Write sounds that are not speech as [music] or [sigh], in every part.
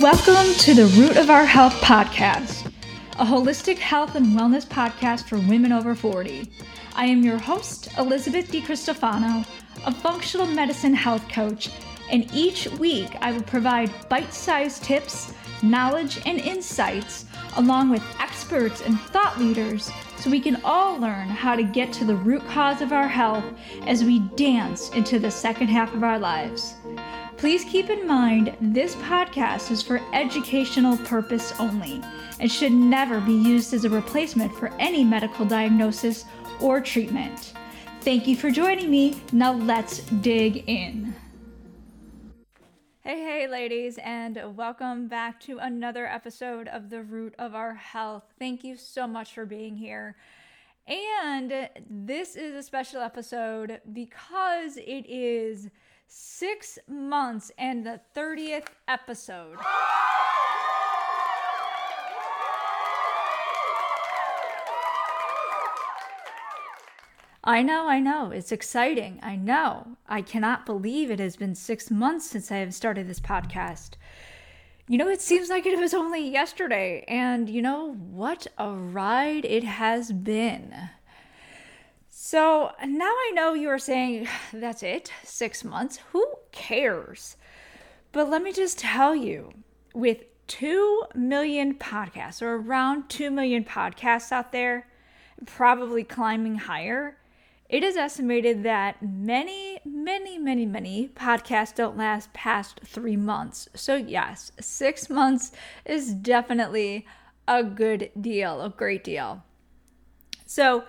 Welcome to the Root of Our Health podcast, a holistic health and wellness podcast for women over 40. I am your host, Elizabeth DiCristofano, a functional medicine health coach, and each week I will provide bite sized tips, knowledge, and insights along with experts and thought leaders so we can all learn how to get to the root cause of our health as we dance into the second half of our lives. Please keep in mind this podcast is for educational purpose only and should never be used as a replacement for any medical diagnosis or treatment. Thank you for joining me. Now let's dig in. Hey, hey, ladies, and welcome back to another episode of The Root of Our Health. Thank you so much for being here. And this is a special episode because it is six months and the 30th episode. I know, I know. It's exciting. I know. I cannot believe it has been six months since I have started this podcast. You know, it seems like it was only yesterday, and you know what a ride it has been. So now I know you are saying, [sighs] that's it, six months. Who cares? But let me just tell you with 2 million podcasts, or around 2 million podcasts out there, probably climbing higher, it is estimated that many, many, many, many podcasts don't last past three months. So, yes, six months is definitely a good deal, a great deal. So,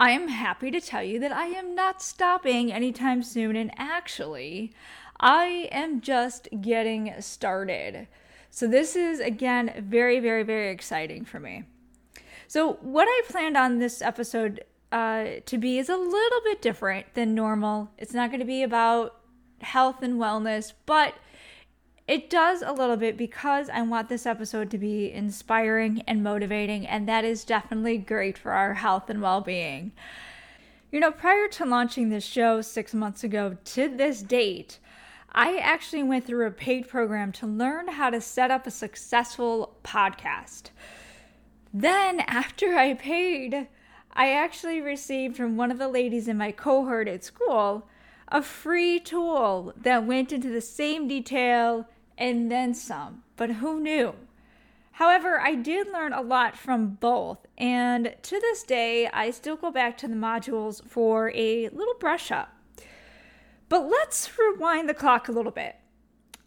I am happy to tell you that I am not stopping anytime soon, and actually, I am just getting started. So, this is again very, very, very exciting for me. So, what I planned on this episode uh, to be is a little bit different than normal. It's not going to be about health and wellness, but it does a little bit because I want this episode to be inspiring and motivating, and that is definitely great for our health and well being. You know, prior to launching this show six months ago to this date, I actually went through a paid program to learn how to set up a successful podcast. Then, after I paid, I actually received from one of the ladies in my cohort at school a free tool that went into the same detail and then some. But who knew? However, I did learn a lot from both, and to this day, I still go back to the modules for a little brush up. But let's rewind the clock a little bit.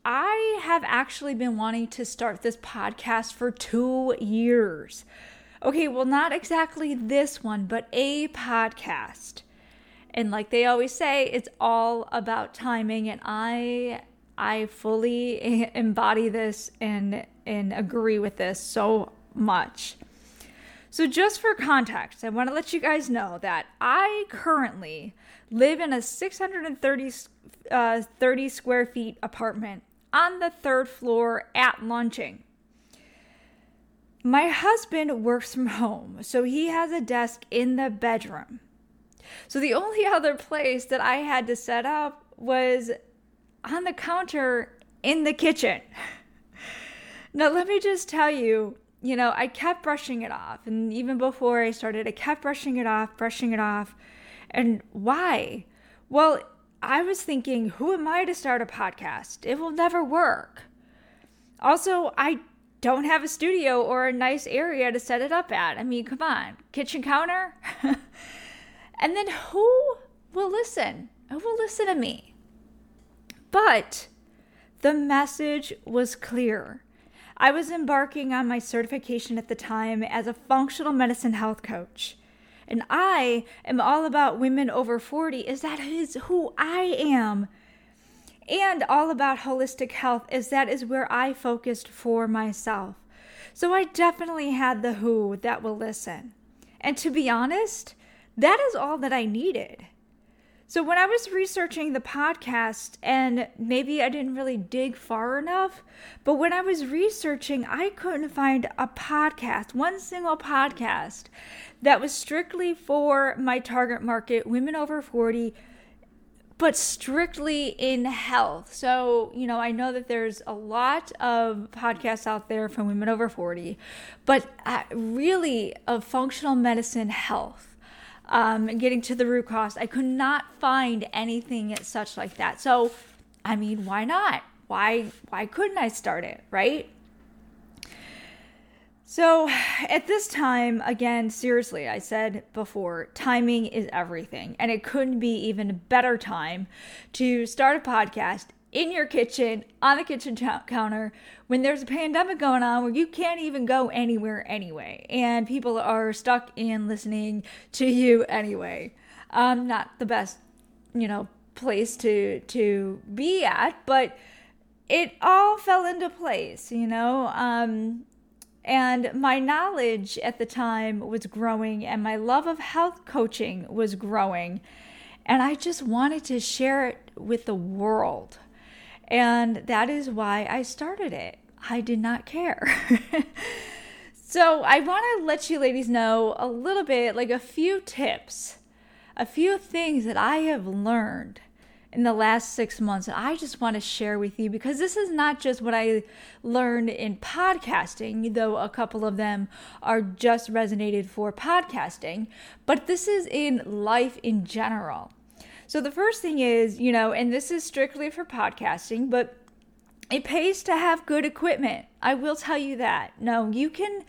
I have actually been wanting to start this podcast for two years. Okay, well, not exactly this one, but a podcast. And like they always say, it's all about timing, and I I fully [laughs] embody this and and agree with this so much. So just for context, I want to let you guys know that I currently live in a 630 uh, 30 square feet apartment on the third floor at Launching. My husband works from home, so he has a desk in the bedroom. So the only [laughs] other place that I had to set up was on the counter in the kitchen. [laughs] now, let me just tell you, you know, I kept brushing it off. And even before I started, I kept brushing it off, brushing it off. And why? Well, I was thinking, who am I to start a podcast? It will never work. Also, I don't have a studio or a nice area to set it up at. I mean, come on, kitchen counter? [laughs] and then who will listen? Who will listen to me? But the message was clear. I was embarking on my certification at the time as a functional medicine health coach. And I am all about women over 40, is that is who I am. And all about holistic health, is that is where I focused for myself. So I definitely had the who that will listen. And to be honest, that is all that I needed. So when I was researching the podcast, and maybe I didn't really dig far enough, but when I was researching, I couldn't find a podcast, one single podcast, that was strictly for my target market, women over 40, but strictly in health. So, you know, I know that there's a lot of podcasts out there from women over 40, but uh, really of functional medicine health. Um, getting to the root cause, I could not find anything such like that. So, I mean, why not? Why why couldn't I start it, right? So, at this time, again, seriously, I said before, timing is everything. And it couldn't be even a better time to start a podcast in your kitchen, on the kitchen counter, when there's a pandemic going on where you can't even go anywhere anyway. And people are stuck in listening to you anyway. Um, not the best, you know, place to to be at, but it all fell into place, you know. Um, and my knowledge at the time was growing, and my love of health coaching was growing. And I just wanted to share it with the world. And that is why I started it. I did not care. [laughs] so I want to let you ladies know a little bit, like a few tips, a few things that I have learned in the last six months. I just want to share with you because this is not just what I learned in podcasting, though a couple of them are just resonated for podcasting, but this is in life in general. So the first thing is, you know, and this is strictly for podcasting, but it pays to have good equipment. I will tell you that. No, you can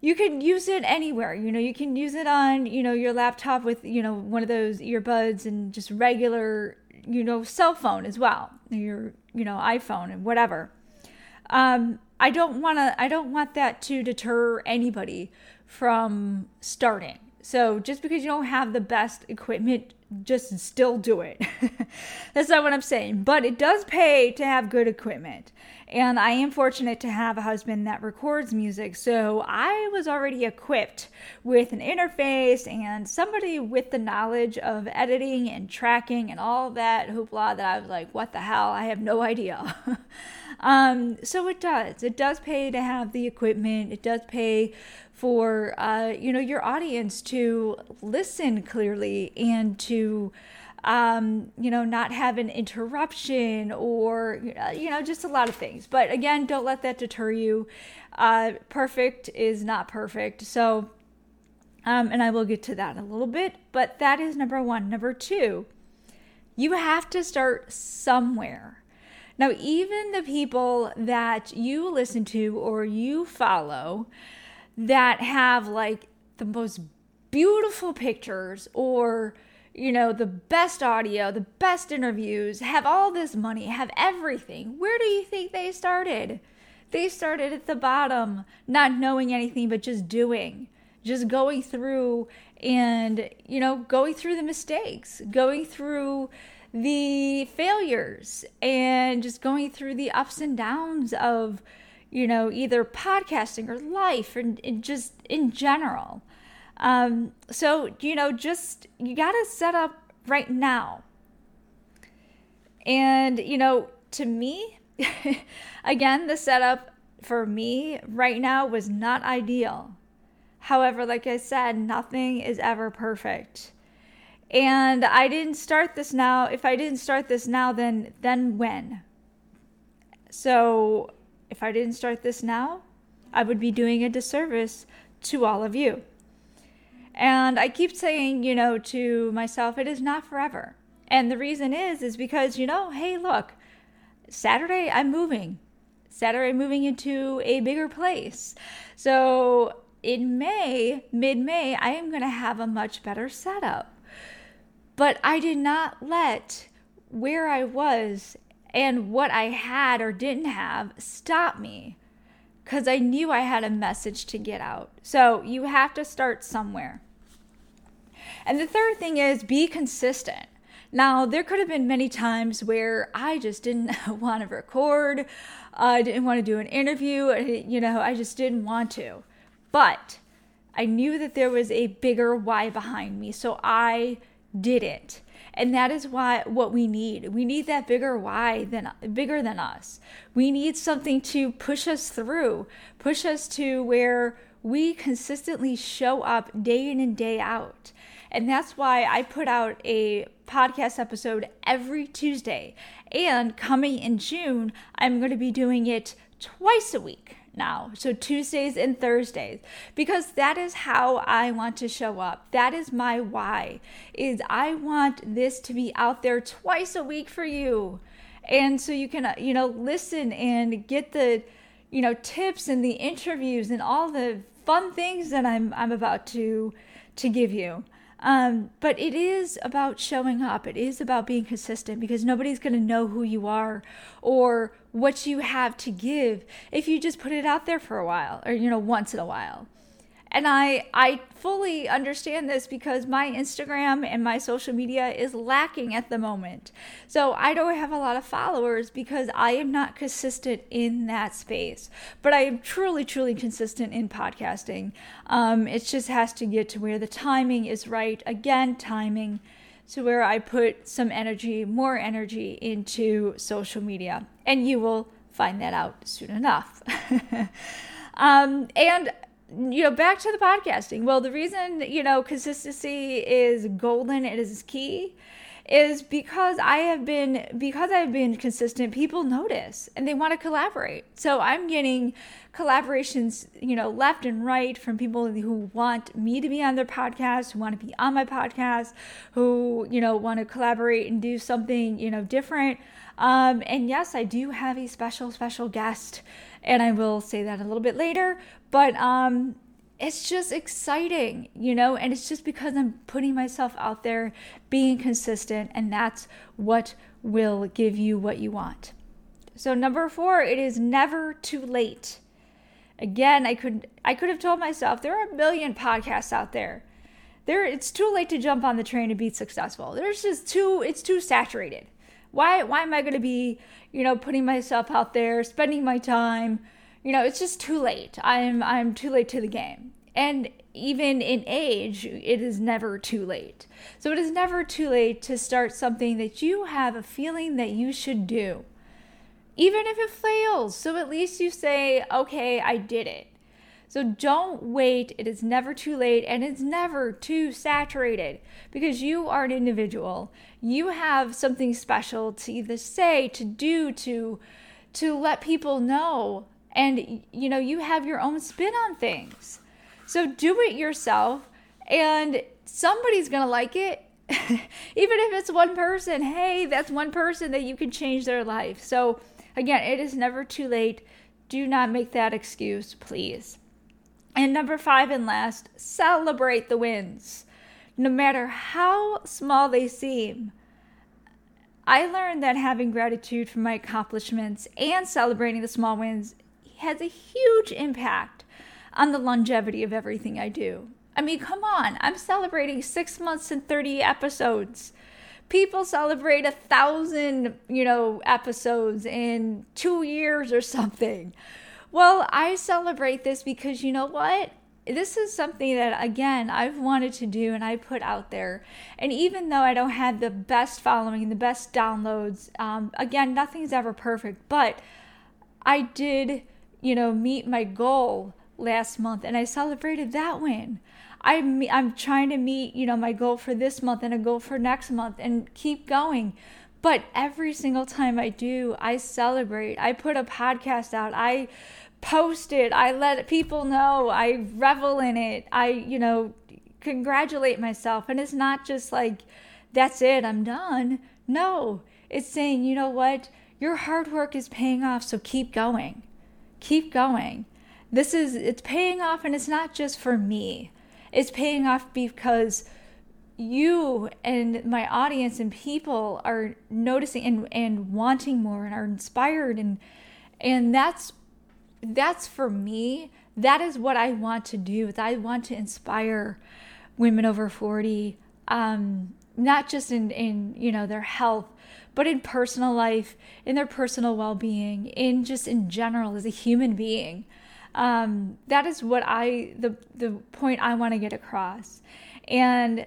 you can use it anywhere. You know, you can use it on, you know, your laptop with, you know, one of those earbuds and just regular, you know, cell phone as well. Your, you know, iPhone and whatever. Um, I don't want to I don't want that to deter anybody from starting. So just because you don't have the best equipment just still do it. [laughs] That's not what I'm saying. But it does pay to have good equipment. And I am fortunate to have a husband that records music. So I was already equipped with an interface and somebody with the knowledge of editing and tracking and all that hoopla that I was like, what the hell? I have no idea. [laughs] um, so it does. It does pay to have the equipment. It does pay for uh, you know your audience to listen clearly and to um, you know not have an interruption or you know just a lot of things. But again don't let that deter you. Uh, perfect is not perfect. So um, and i will get to that in a little bit but that is number one. Number two you have to start somewhere. Now even the people that you listen to or you follow that have like the most beautiful pictures or you know the best audio the best interviews have all this money have everything. Where do you think they started? They started at the bottom not knowing anything but just doing just going through and you know going through the mistakes going through the failures and just going through the ups and downs of you know, either podcasting or life and, just in general. Um, so, you know, just you got to set up right now. And, you know, to me, [laughs] again, the setup for me right now was not ideal. However, like I said, nothing is ever perfect. And I didn't start this now. If I didn't start this now, then then when? So if I didn't start this now, I would be doing a disservice to all of you. And I keep saying, you know, to myself, it is not forever. And the reason is, is because, you know, hey, look, Saturday I'm moving. Saturday moving into a bigger place. So in May, mid May, I am going to have a much better setup. But I did not let where I was and what I had or didn't have stop me because I knew I had a message to get out. So you have to start somewhere. And the third thing is be consistent. Now, there could have been many times where I just didn't [laughs] want to record, I didn't want to do an interview, you know, I just didn't want to. But I knew that there was a bigger why behind me, so I did it. And that is why what we need. We need that bigger why than bigger than us. We need something to push us through, push us to where we consistently show up day in and day out. And that's why I put out a podcast episode every Tuesday. And coming in June, I'm going to be doing it twice a week now. So Tuesdays and Thursdays because that is how I want to show up. That is my why. Is I want this to be out there twice a week for you. And so you can uh, you know listen and get the you know tips and the interviews and all the fun things that I'm I'm about to to give you. Um, but it is about showing up. It is about being consistent because nobody's going to know who you are or what you have to give if you just put it out there for a while or, you know, once in a while. And I I fully understand this because my Instagram and my social media is lacking at the moment. So I don't have a lot of followers because I am not consistent in that space. But I am truly, truly consistent in podcasting. Um, it just has to get to where the timing is right. Again, timing. To where I put some energy, more energy into social media. And you will find that out soon enough. [laughs] um, and you know, back to the podcasting. Well, the reason, you know, consistency is golden, it is key, is because I have been because I've been consistent, people notice and they want to collaborate. So I'm getting collaborations, you know, left and right from people who want me to be on their podcast, who want to be on my podcast, who, you know, want to collaborate and do something, you know, different. Um, and yes, I do have a special, special guest, and I will say that a little bit later. But um, it's just exciting, you know, and it's just because I'm putting myself out there, being consistent, and that's what will give you what you want. So number 4, it is never too late. Again, I could I could have told myself there are a million podcasts out there. There it's too late to jump on the train and be successful. There's just too it's too saturated. Why why am I going to be, you know, putting myself out there, spending my time? You know, it's just too late. I'm I'm too late to the game. And even in age, it is never too late. So it is never too late to start something that you have a feeling that you should do. Even if it fails, so at least you say, "Okay, I did it." So don't wait. It is never too late and it's never too saturated because you are an individual. You have something special to either say, to do, to to let people know. And you know, you have your own spin on things. So do it yourself and somebody's to like it. [laughs] Even if it's one person, hey, that's one person that you can change their life. So again, it is never too late. Do not make that excuse, please. And number five and last, celebrate the wins, no matter how small they seem. I learned that having gratitude for my accomplishments and celebrating the small wins has a huge impact on the longevity of everything I do. I mean, come on, I'm celebrating six months and 30 episodes. People celebrate a thousand, you know, episodes in two years or something. Well, I celebrate this because you know what? This is something that, again, I've wanted to do and I put out there. And even though I don't have the best following, and the best downloads, um, again, nothing's ever perfect, but I did, you know, meet my goal last month and I celebrated that win. I'm, I'm trying to meet, you know, my goal for this month and a goal for next month and keep going. But every single time I do, I celebrate. I put a podcast out. I post it. I let people know. I revel in it. I, you know, congratulate myself. And it's not just like, that's it, I'm done. No, it's saying, you know what? Your hard work is paying off, so keep going. Keep going. This is, it's paying off, and it's not just for me. It's paying off because you and my audience and people are noticing and, and wanting more and are inspired and and that's that's for me that is what i want to do i want to inspire women over 40 um, not just in in you know their health but in personal life in their personal well-being in just in general as a human being um, that is what i the the point i want to get across and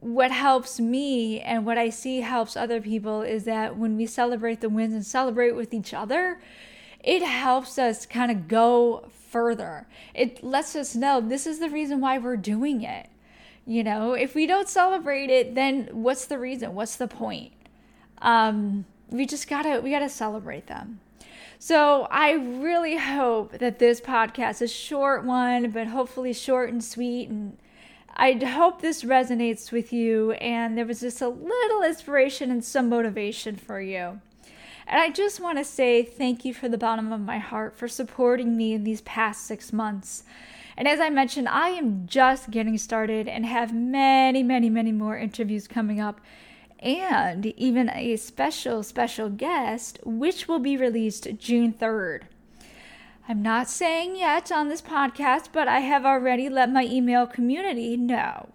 what helps me and what i see helps other people is that when we celebrate the wins and celebrate with each other it helps us kind of go further. It lets us know this is the reason why we're doing it. You know, if we don't celebrate it, then what's the reason? What's the point? Um, we just gotta we gotta celebrate them. So I really hope that this podcast is short one, but hopefully short and sweet and I hope this resonates with you and there was just a little inspiration and some motivation for you. And I just want to say thank you from the bottom of my heart for supporting me in these past six months. And as I mentioned, I am just getting started and have many, many, many more interviews coming up and even a special, special guest, which will be released June 3rd. I'm not saying yet on this podcast, but I have already let my email community know.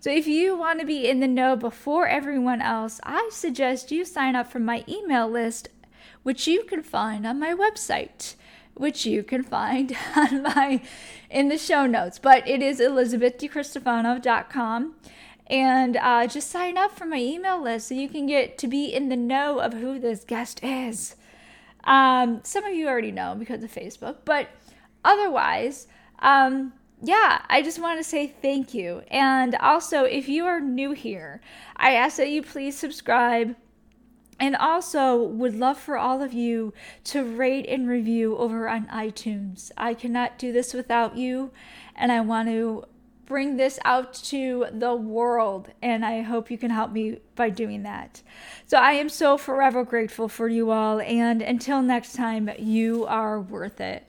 So if you want to be in the know before everyone else, I suggest you sign up for my email list, which you can find on my website, which you can find [laughs] on my in the show notes. But it is elizabethdicristofano.com. And uh, just sign up for my email list so you can get to be in the know of who this guest is. Um, some of you already know because of Facebook, but otherwise, um, yeah, I just want to say thank you. And also, if you are new here, I ask that you please subscribe. And also, would love for all of you to rate and review over on iTunes. I cannot do this without you, and I want to bring this out to the world. And I hope you can help me by doing that. So I am so forever grateful for you all. And until next time, you are worth it.